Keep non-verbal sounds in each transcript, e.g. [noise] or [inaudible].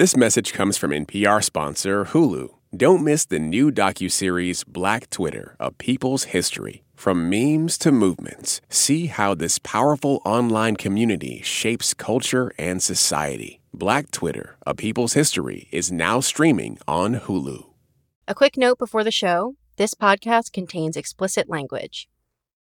This message comes from NPR sponsor Hulu. Don't miss the new docuseries Black Twitter, A People's History. From memes to movements, see how this powerful online community shapes culture and society. Black Twitter, A People's History is now streaming on Hulu. A quick note before the show this podcast contains explicit language.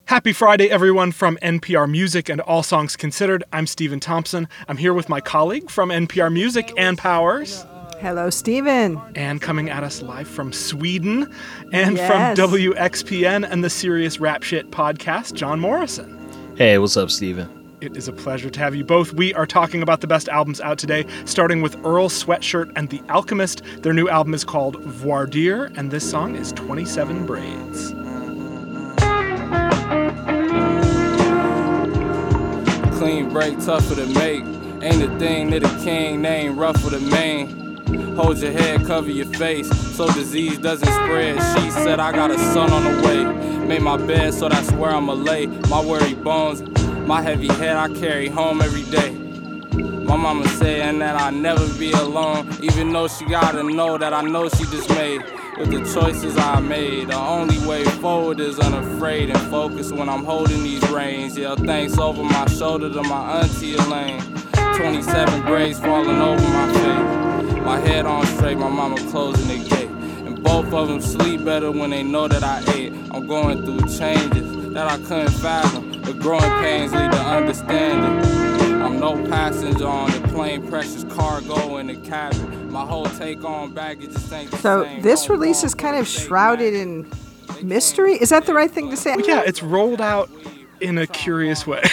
Happy Friday, everyone, from NPR Music and All Songs Considered. I'm Stephen Thompson. I'm here with my colleague from NPR Music, Ann Powers. Hello, Stephen. And coming at us live from Sweden and Yes. from WXPN and the Serious Rap Shit podcast, John Morrison. Hey, what's up, Stephen? It is a pleasure to have you both. We are talking about the best albums out today, starting with Earl Sweatshirt and The Alchemist. Their new album is called Voir dire, and this song is 27 Braids. Clean break, tougher to make. Ain't a thing that a king name ruffle the mane. Hold your head, cover your face, so disease doesn't spread. She said I got a son on the way. Made my bed, so that's where I'ma lay. My worry bones, my heavy head I carry home every day. My mama saying that I never be alone, even though she gotta know that I know she just made. With the choices I made, the only way forward is unafraid and focused when I'm holding these reins. Yeah, thanks over my shoulder to my auntie Elaine. 27 braids falling over my face. My head on straight, my mama closing the gate. And both of them sleep better when they know that I ate. I'm going through changes that I couldn't fathom. The growing pains lead to understanding. I'm no passenger on the plane, precious cargo in the cabin. My whole take on baggage just ain't the So this release is kind of shrouded in mystery. Is that the right thing to say? Yeah, it's rolled out in a curious way. [laughs]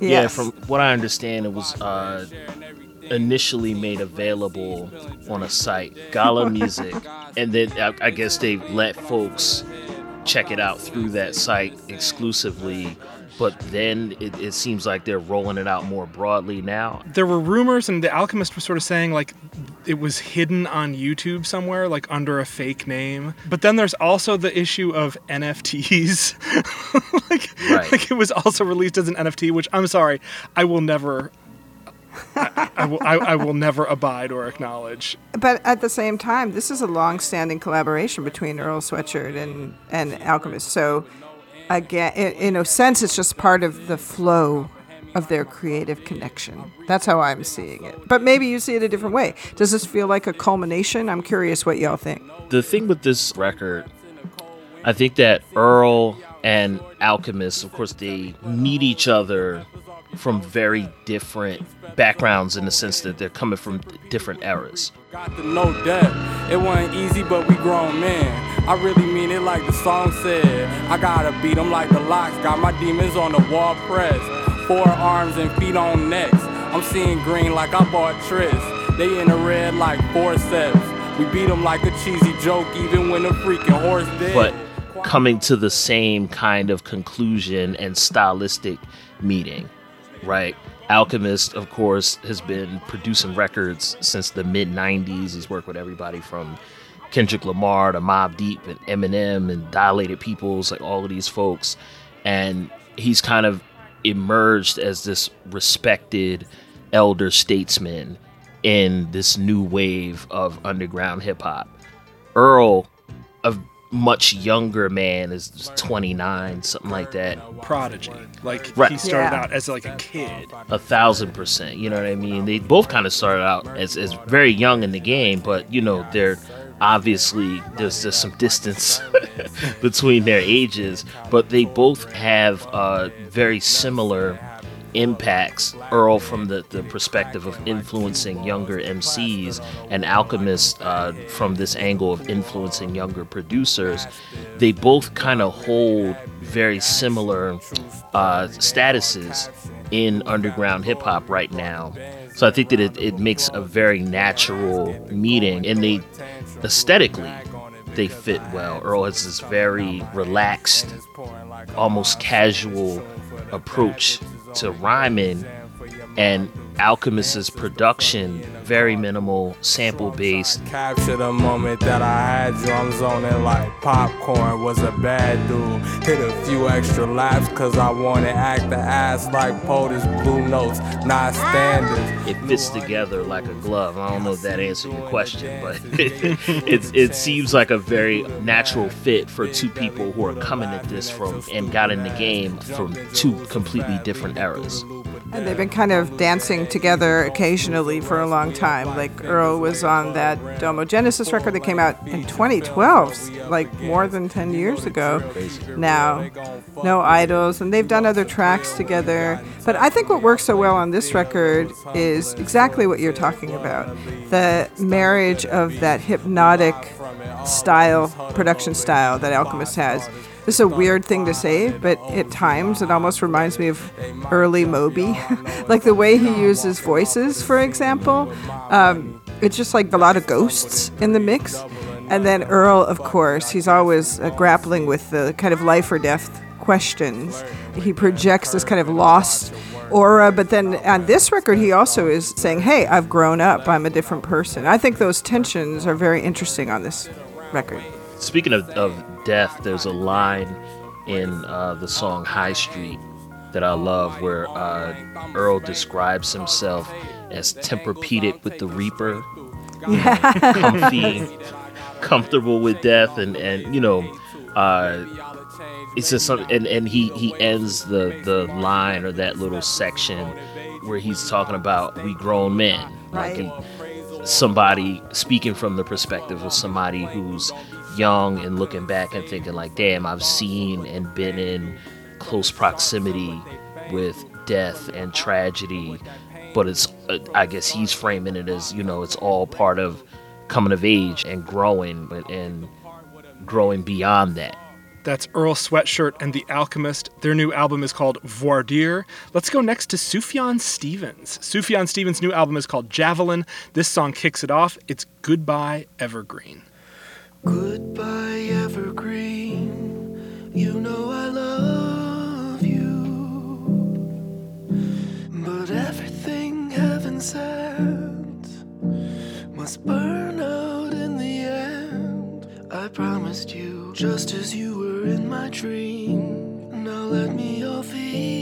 Yeah, from what I understand, it was uh, initially made available on a site, Gala [laughs] Music, and then I, I guess they let folks check it out through that site exclusively. But then it, it seems like they're rolling it out more broadly now. there were rumors, and The Alchemist was sort of saying like it was hidden on YouTube somewhere, like under a fake name. But then there's also the issue of NFTs. [laughs] like, Right. like it was also released as an NFT, which I'm sorry, I will never. I, I will. I, I will never abide or acknowledge. But at the same time, this is a long-standing collaboration between Earl Sweatshirt and and Alchemist. So, again, in, in a sense, it's just part of the flow of their creative connection. That's how I'm seeing it. But maybe you see it a different way. Does this feel like a culmination? I'm curious what y'all think. The thing with this record, I think that Earl and Alchemist, of course, they meet each other from very different backgrounds in the sense that they're coming from different eras. Got the no debt. It wasn't easy, but we grown men. I really mean it like the song said. I gotta beat 'em like the locks. Got my demons on the wall press. Four arms and feet on necks. I'm seeing green like I bought Tris. They in the red like forceps. We beat 'em like a cheesy joke, even when the freaking horse dead. but coming to the same kind of conclusion and stylistic meeting, right? Alchemist, of course, has been producing records since the mid 90s. He's worked with everybody from Kendrick Lamar to Mobb Deep and Eminem and Dilated Peoples, like all of these folks. And he's kind of emerged as this respected elder statesman in this new wave of underground hip hop. Earl, a much younger man, is 29, something like that. Prodigy, like Right. he started Yeah. out as like a kid. A thousand percent. You know what I mean? They both kind of started out as, as very young in the game, but you know, they're obviously there's there's some distance [laughs] between their ages, but they both have uh, very similar impacts. Earl from the, the perspective of influencing younger MCs, and Alchemist uh, from this angle of influencing younger producers. They both kind of hold very similar uh, statuses in underground hip hop right now. So I think that it, it makes a very natural meeting, and they aesthetically they fit well. Earl has this very relaxed, almost casual approach to rhyming, and Alchemist's production, very minimal, sample based. Capture the moment that I had you. I'm zoning like popcorn. Was a bad dude. Hit a few extra laps cause I wanna act the ass like POTUS Blue Notes, not standards. It fits together like a glove. I don't know if that answered your question, but [laughs] it, it seems like a very natural fit for two people who are coming at this from and got in the game from two completely different eras. And they've been kind of dancing together occasionally for a long time. Like Earl was on that Domo Genesis record that came out in 2012, like more than 10 years ago now. No Idols, and they've done other tracks together. But I think what works so well on this record is exactly what you're talking about the marriage of that hypnotic style, production style that Alchemist has this is a weird thing to say, but at times it almost reminds me of early Moby. [laughs] like the way he uses voices, for example. Um, it's just like a lot of ghosts in the mix. And then Earl, of course, he's always uh, grappling with the kind of life or death questions. He projects this kind of lost aura, but then on this record, he also is saying, Hey, I've grown up, I'm a different person. I think those tensions are very interesting on this record. Speaking of, of death, there's a line in uh, the song High Street that I love where uh, Earl describes himself as Tempur-Pedic with the Reaper. Yeah. [laughs] Comfy, comfortable with death, and, and you know, uh, it's just some, and, and he, he ends the, the line or that little section where he's talking about we grown men. Right. Like somebody speaking from the perspective of somebody who's young and looking back and thinking like, damn, I've seen and been in close proximity with death and tragedy. But it's, uh, I guess he's framing it as, you know, it's all part of coming of age and growing and growing beyond that. That's Earl Sweatshirt and The Alchemist. Their new album is called Voir dire. Let's go next to Sufjan Stevens. Sufjan Stevens' new album is called Javelin. This song kicks it off. It's Goodbye Evergreen. Goodbye, evergreen. You know I love you. But everything heaven sends must burn out in the end. I promised you, just as you were in my dream. Now let me off easy.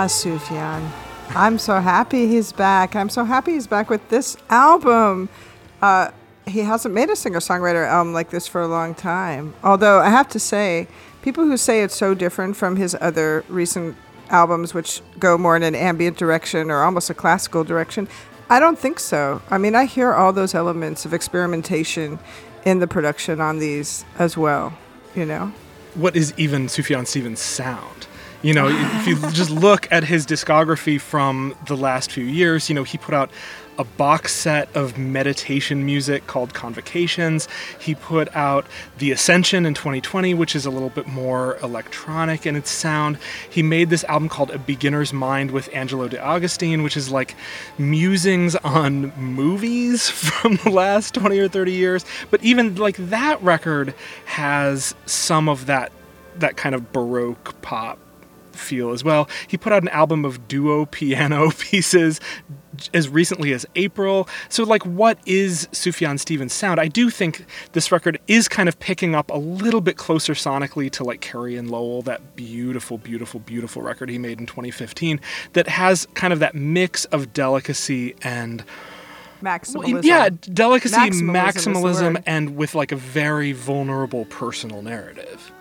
Ah, Sufjan. I'm so happy he's back. I'm so happy he's back with this album. Uh, he hasn't made a singer songwriter album like this for a long time. Although I have to say, people who say it's so different from his other recent albums, which go more in an ambient direction or almost a classical direction, I don't think so. I mean, I hear all those elements of experimentation in the production on these as well, you know? What is even Sufjan Stevens' sound? You know, if you just look at his discography from the last few years, you know, he put out a box set of meditation music called Convocations. He put out The Ascension in 2020, which is a little bit more electronic in its sound. He made this album called A Beginner's Mind with Angelo De Augustine, which is like musings on movies [laughs] from the last 20 or 30 years. But even like that record has some of that that kind of baroque pop feel as well. He put out an album of duo [laughs] piano pieces as recently as April. So, like, what is Sufjan Stevens' sound? I do think this record is kind of picking up a little bit closer sonically to like Carrie and Lowell, that beautiful, beautiful, beautiful record he made in 2015, that has kind of that mix of delicacy and maximalism. Yeah, delicacy, maximalism, maximalism and with like a very vulnerable personal narrative.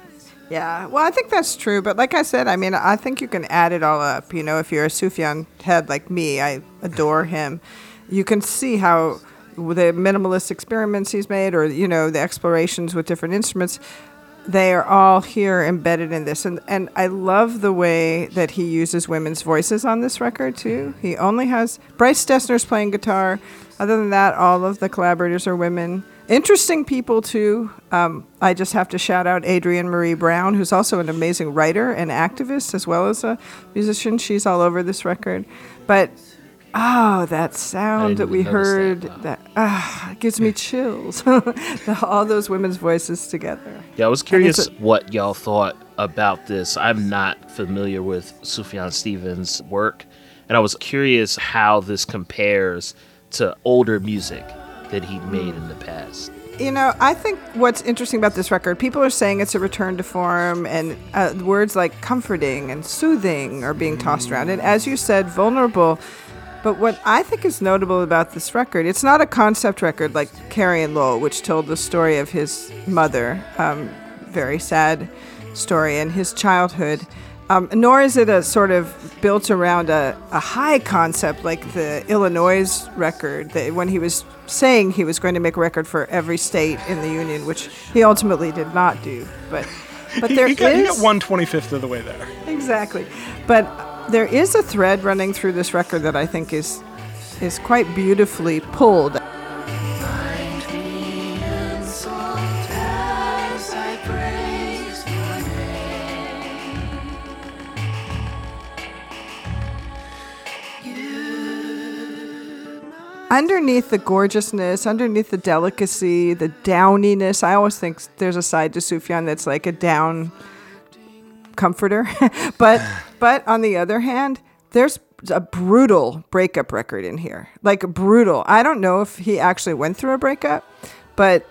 Yeah, well, I think that's true. But like I said, I mean, I think you can add it all up. You know, if you're a Sufjan head like me, I adore him. you can see how the minimalist experiments he's made, or you know, the explorations with different instruments, they are all here embedded in this. And and I love the way that he uses women's voices on this record too. He only has Bryce Dessner's playing guitar. Other than that, all of the collaborators are women. Interesting people too. Um, I just have to shout out Adrienne Maree Brown, who's also an amazing writer and activist as well as a musician. She's all over this record. But Oh, that sound that we heard, that. that, ah, gives me [laughs] chills. [laughs] All those women's voices together. Yeah, I was curious a- what y'all thought about this. I'm not familiar with Sufjan Stevens' work, and I was curious how this compares to older music that he'd made in the past. You know, I think what's interesting about this record, people are saying it's a return to form, and uh, words like comforting and soothing are being tossed around. And as you said, vulnerable. But what I think is notable about this record, it's not a concept record like Carrie and Lowell, which told the story of his mother, um, very sad story, and his childhood. Um, nor is it a sort of built around a, a high concept like the Illinois record, that when he was saying he was going to make a record for every state in the union, which he ultimately did not do. But but He, there he he is- got one twenty fifth of the way there. exactly. But there is a thread running through this record that I think is is quite beautifully pulled. Underneath the gorgeousness, underneath the delicacy, the downiness, I always think there's a side to Sufjan that's like a down comforter. [laughs] but but on the other hand, there's a brutal breakup record in here. Like brutal. I don't know if he actually went through a breakup, but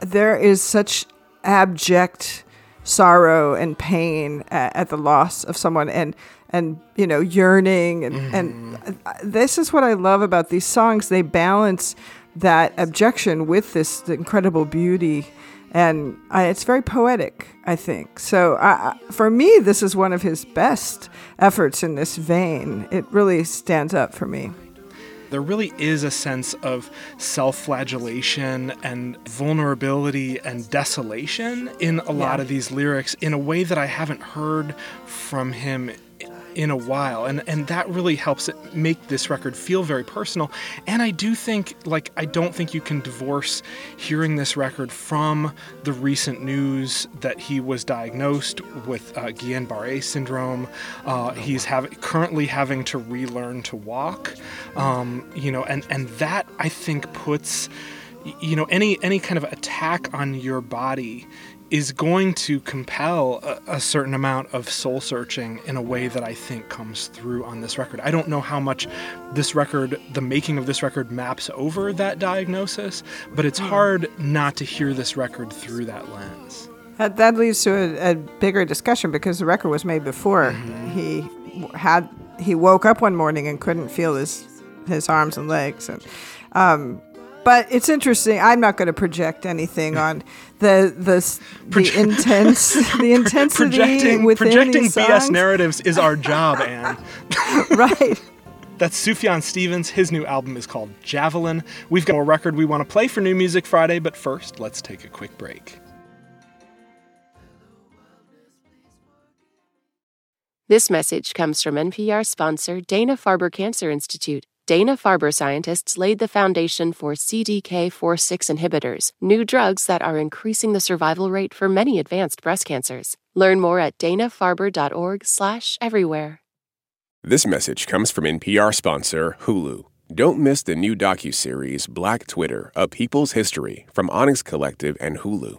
there is such abject sorrow and pain at, at the loss of someone and and you know yearning and and uh, this is what I love about these songs. They balance that objection with this incredible beauty and I, it's very poetic I think. So I- for me this is one of his best efforts in this vein. It really stands up for me there really is a sense of self flagellation and vulnerability and desolation in a lot Yeah. of these lyrics in a way that I haven't heard from him in a while and and that really helps it make this record feel very personal. And I do think like I don't think you can divorce hearing this record from the recent news that he was diagnosed with uh, Guillain-Barré syndrome. Uh, he's have, currently having to relearn to walk. Um, you know and and that I think puts you know any any kind of attack on your body is going to compel a, a certain amount of soul searching in a way that I think comes through on this record. I don't know how much this record, the making of this record, maps over that diagnosis, but it's hard not to hear this record through that lens. That, that leads to a, a bigger discussion because the record was made before he had he woke up one morning and couldn't feel his his arms and legs and um, but it's interesting. I'm not going to project anything on the the s- the intense the [laughs] intensity Projecting, within projecting these BS songs. narratives is our job, [laughs] Ann. right? That's Sufjan Stevens. His new album is called Javelin. We've got a record we want to play for New Music Friday, but first, let's take a quick break. This message comes from NPR sponsor Dana Farber Cancer Institute. Dana Farber scientists laid the foundation for CDK4/6 inhibitors, new drugs that are increasing the survival rate for many advanced breast cancers. Learn more at danafarber.org/everywhere. This message comes from NPR sponsor Hulu. Don't miss the new docu-series Black Twitter: A People's History from Onyx Collective and Hulu.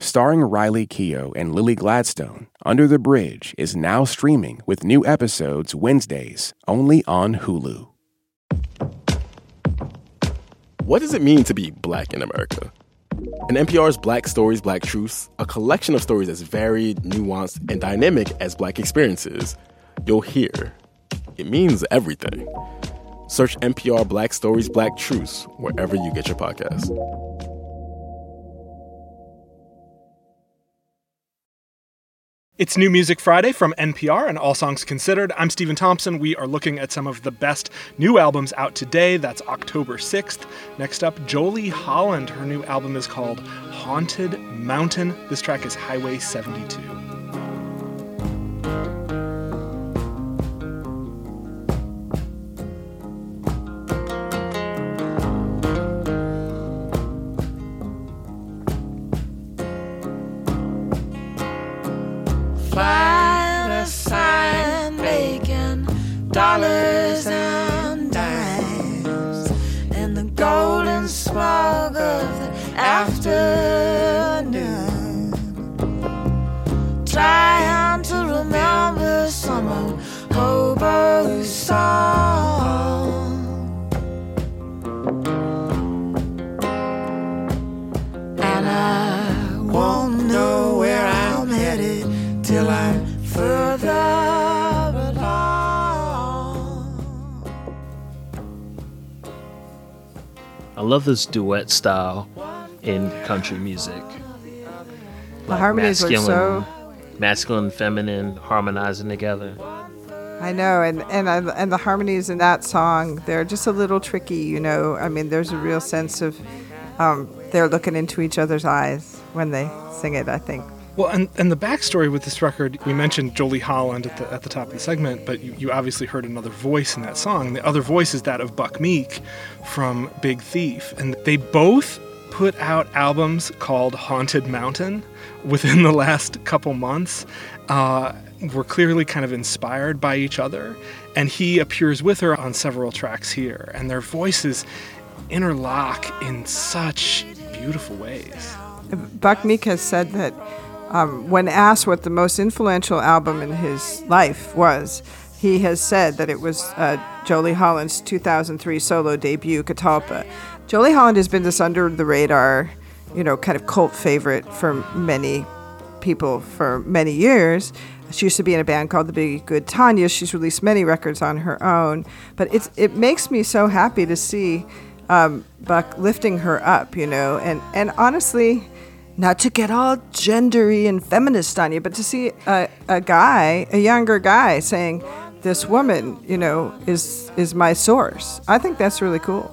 Starring Riley Keough and Lily Gladstone, Under the Bridge is now streaming with new episodes Wednesdays only on Hulu. What does it mean to be black in America? In NPR's Black Stories, Black Truths, a collection of stories as varied, nuanced, and dynamic as black experiences, you'll hear it means everything. Search NPR Black Stories, Black Truths wherever you get your podcasts. It's New Music Friday from NPR and All Songs Considered. I'm Stephen Thompson. We are looking at some of the best new albums out today. That's October 6th. Next up, Jolie Holland. Her new album is called Haunted Mountain. This track is Highway 72. Love this duet style in country music. The harmonies are so. masculine, and feminine harmonizing together. I know, and and I, and the harmonies in that song, they're just a little tricky, you know. I mean, there's a real sense of um, they're looking into each other's eyes when they sing it. I think. Well, and, and the backstory with this record, we mentioned Jolie Holland at the, at the top of the segment, but you, you obviously heard another voice in that song. The other voice is that of Buck Meek from Big Thief. And they both put out albums called Haunted Mountain within [laughs] the last couple months. Uh, were clearly kind of inspired by each other. And he appears with her on several tracks here. And their voices interlock in such beautiful ways. Buck Meek has said that um, when asked what the most influential album in his life was, he has said that it was uh, Jolie Holland's 2003 solo debut, Catalpa. Jolie Holland has been this under the radar, you know, kind of cult favorite for many people for many years. She used to be in a band called the Be Good Tanya. She's released many records on her own, but it's it makes me so happy to see um, Buck lifting her up, you know, and and honestly, not to get all gendery and feminist on you, but to see a, a guy, a younger guy, saying, "This woman, you know, is is my source." I think that's really cool.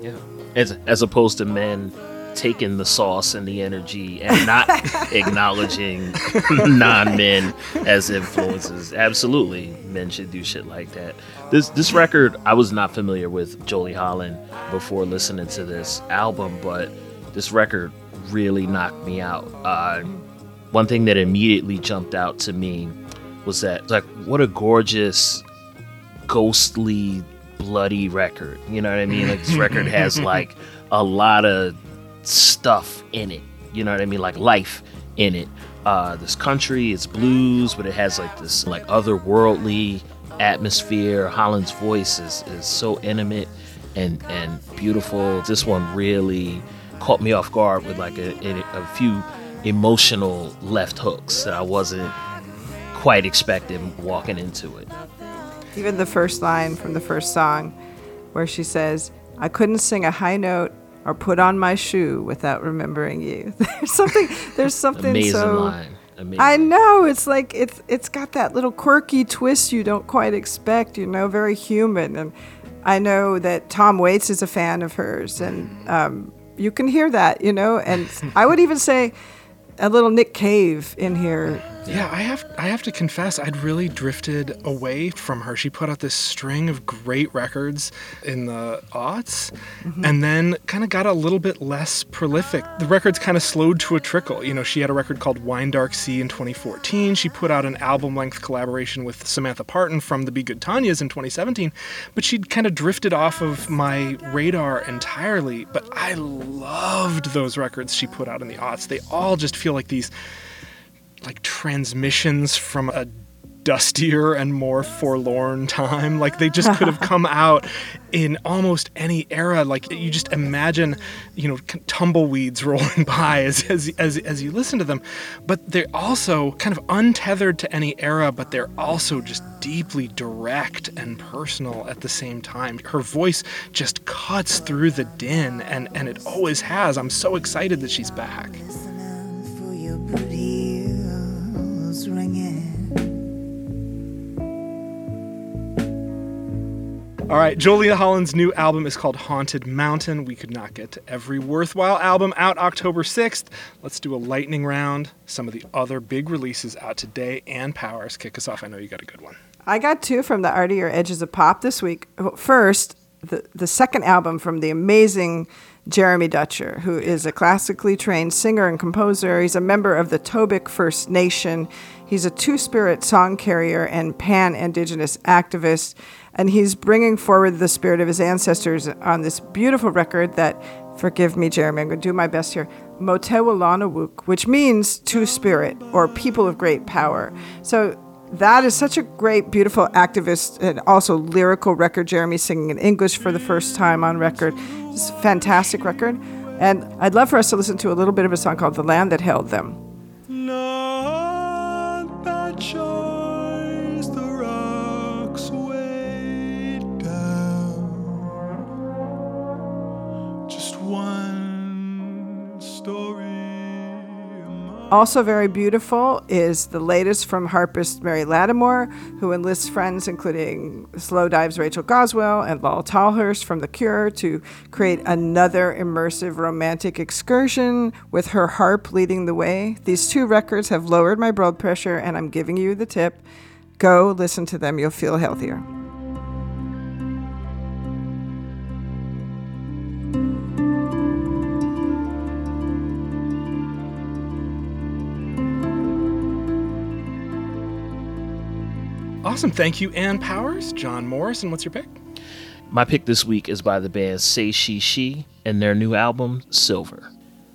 Yeah. As as opposed to men taking the sauce and the energy and not [laughs] acknowledging non-men as influences. Absolutely, men should do shit like that. This this record, I was not familiar with Jolie Holland before listening to this album, but this record really knocked me out. Uh, one thing that immediately jumped out to me was that like what a gorgeous ghostly bloody record. You know what i mean? Like this record [laughs] has like a lot of stuff in it. You know what i mean? Like life in it. Uh this country it's blues but it has like this like otherworldly atmosphere. Holland's voice is is so intimate and and beautiful. This one really caught me off guard with like a, a, a few emotional left hooks that i wasn't quite expecting walking into it Even the first line from the first song, where she says, "I couldn't sing a high note or put on my shoe without remembering you." [laughs] There's something. There's something amazing so. line amazing. I know it's like it's it's got that little quirky twist you don't quite expect. You know, very human. And I know that Tom Waits is a fan of hers, and um, you can hear that. You know, and I would even say a little Nick Cave in here Yeah, I have I have to confess I'd really drifted away from her. She put out this string of great records in the aughts mm-hmm. and then kind of got a little bit less prolific. The records kind of slowed to a trickle. You know, she had a record called Wine Dark Sea in 2014. She put out an album-length collaboration with Samantha Parton from the Be Good Tanyas in 2017, but she'd kind of drifted off of my radar entirely. But I loved those records she put out in the aughts. They all just feel like these like transmissions from a dustier and more forlorn time. Like they just could have [laughs] come out in almost any era. Like you just imagine you know tumbleweeds [laughs] rolling by as, as as as you listen to them. But they're also kind of untethered to any era but they're also just deeply direct and personal at the same time. Her voice just cuts through the din and and it always has. I'm so excited that she's back All right, Jolie Holland's new album is called Haunted Mountain. We could not get to every worthwhile album out October 6th. Let's do a lightning round. Some of the other big releases out today Ann Powers. Kick us off. I know you got a good one. I got two from the artier edges of pop this week. First, the, the second album from the amazing Jeremy Dutcher, who is a classically trained singer and composer. He's a member of the Tobique First Nation. He's a two spirit song carrier and pan indigenous activist. And he's bringing forward the spirit of his ancestors on this beautiful record that, forgive me, Jeremy, I'm going to do my best here, Motewolonuwok, which means two spirit or people of great power. So that is such a great, beautiful activist and also lyrical record. Jeremy singing in English for the first time on record. It's a fantastic record. And I'd love for us to listen to a little bit of a song called The Land That Held Them. Also, very beautiful is the latest from harpist Mary Lattimore, who enlists friends including Slowdive's Rachel Goswell and Lol Tolhurst from The Cure to create another immersive romantic excursion with her harp leading the way. These two records have lowered my blood pressure, and I'm giving you the tip go listen to them, you'll feel healthier. Awesome. Thank you, Ann Powers. John Morrison, what's your pick? My pick this week is by the band Say She She and their new album, Silver.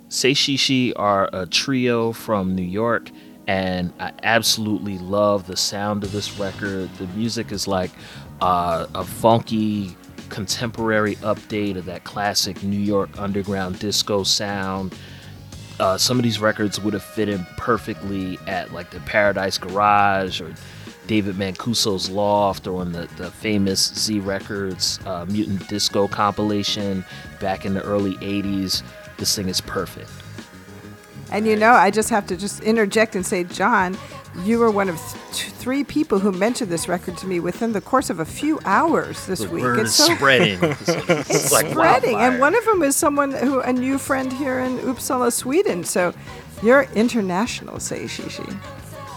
Say She She are a trio from New York, and I absolutely love the sound of this record. The music is like uh, a funky, contemporary update of that classic New York underground disco sound. Uh, some of these records would have fit in perfectly at like the Paradise Garage or David Mancuso's Loft or on the, the famous Z Records uh, Mutant Disco compilation back in the early 80s. This thing is perfect. And you know, I just have to just interject and say, John, you were one of th- three people who mentioned this record to me within the course of a few hours this The week. word is spreading. [laughs] It's, It's like spreading, and one of them is someone who a new friend here in Uppsala, Sweden. So you're international, Say She She.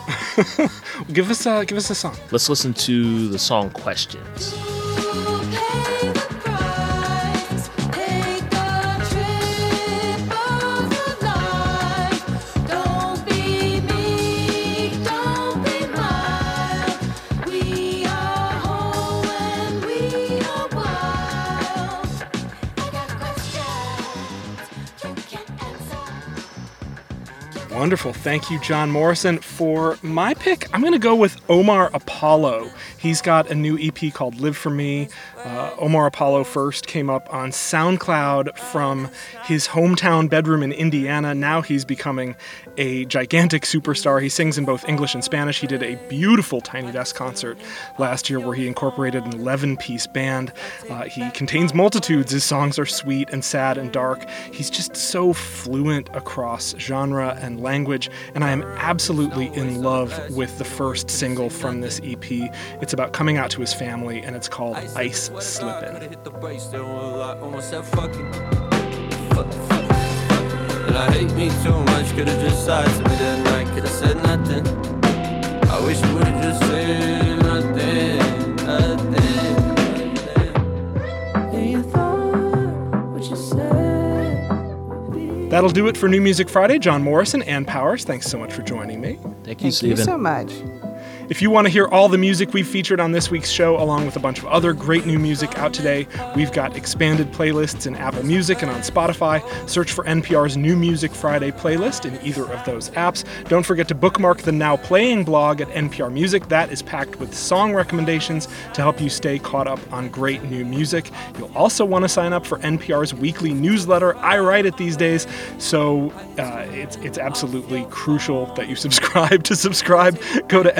[laughs] Give us a give us a song. Let's listen to the song Questions. Wonderful. Thank you, John Morrison. For my pick, I'm going to go with Omar Apollo. He's got a new EP called Live For Me. Uh, Omar Apollo first came up on SoundCloud from his hometown bedroom in Indiana. Now he's becoming a gigantic superstar. He sings in both English and Spanish. He did a beautiful Tiny Desk concert last year where he incorporated an 11 piece band. Uh, he contains multitudes. His songs are sweet and sad and dark. He's just so fluent across genre and language, and I am absolutely in love with the first single from this EP. It's about coming out to his family, and it's called Ice Slippin'. Hit the brakes, then I almost said fuck. Fuck fuck it, fuck it. And I hate me too much, could've just lied to me that night, could've said nothing. I wish you would've just said nothing, nothing, nothing. Yeah, you thought what you said. That'll do it for New Music Friday. John Morrison, Ann Powers, thanks so much for joining me. Thank you, Thank you so much. If you want to hear all the music we've featured on this week's show, along with a bunch of other great new music out today, we've got expanded playlists in Apple Music and on Spotify. Search for NPR's New Music Friday playlist in either of those apps. Don't forget to bookmark the Now Playing blog at NPR Music. That is packed with song recommendations to help you stay caught up on great new music. You'll also want to sign up for NPR's weekly newsletter. I write it these days, so uh, it's it's absolutely crucial that you [laughs] subscribe. To subscribe, go to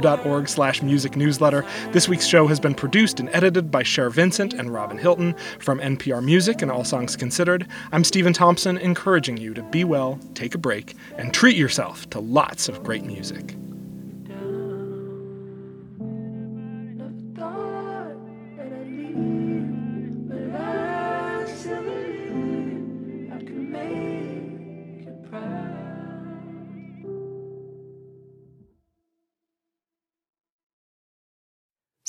npr.org slash music newsletter. This week's show has been produced and edited by Cher Vincent and Robin Hilton from NPR Music and All Songs Considered. I'm Stephen Thompson, encouraging you to be well, take a break, and treat yourself to lots of great music.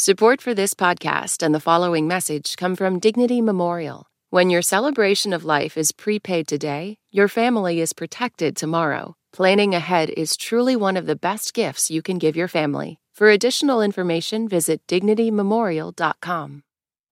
Support for this podcast and the following message come from Dignity Memorial. When your celebration of life is prepaid today, your family is protected tomorrow. Planning ahead is truly one of the best gifts you can give your family. For additional information, visit dignitymemorial.com.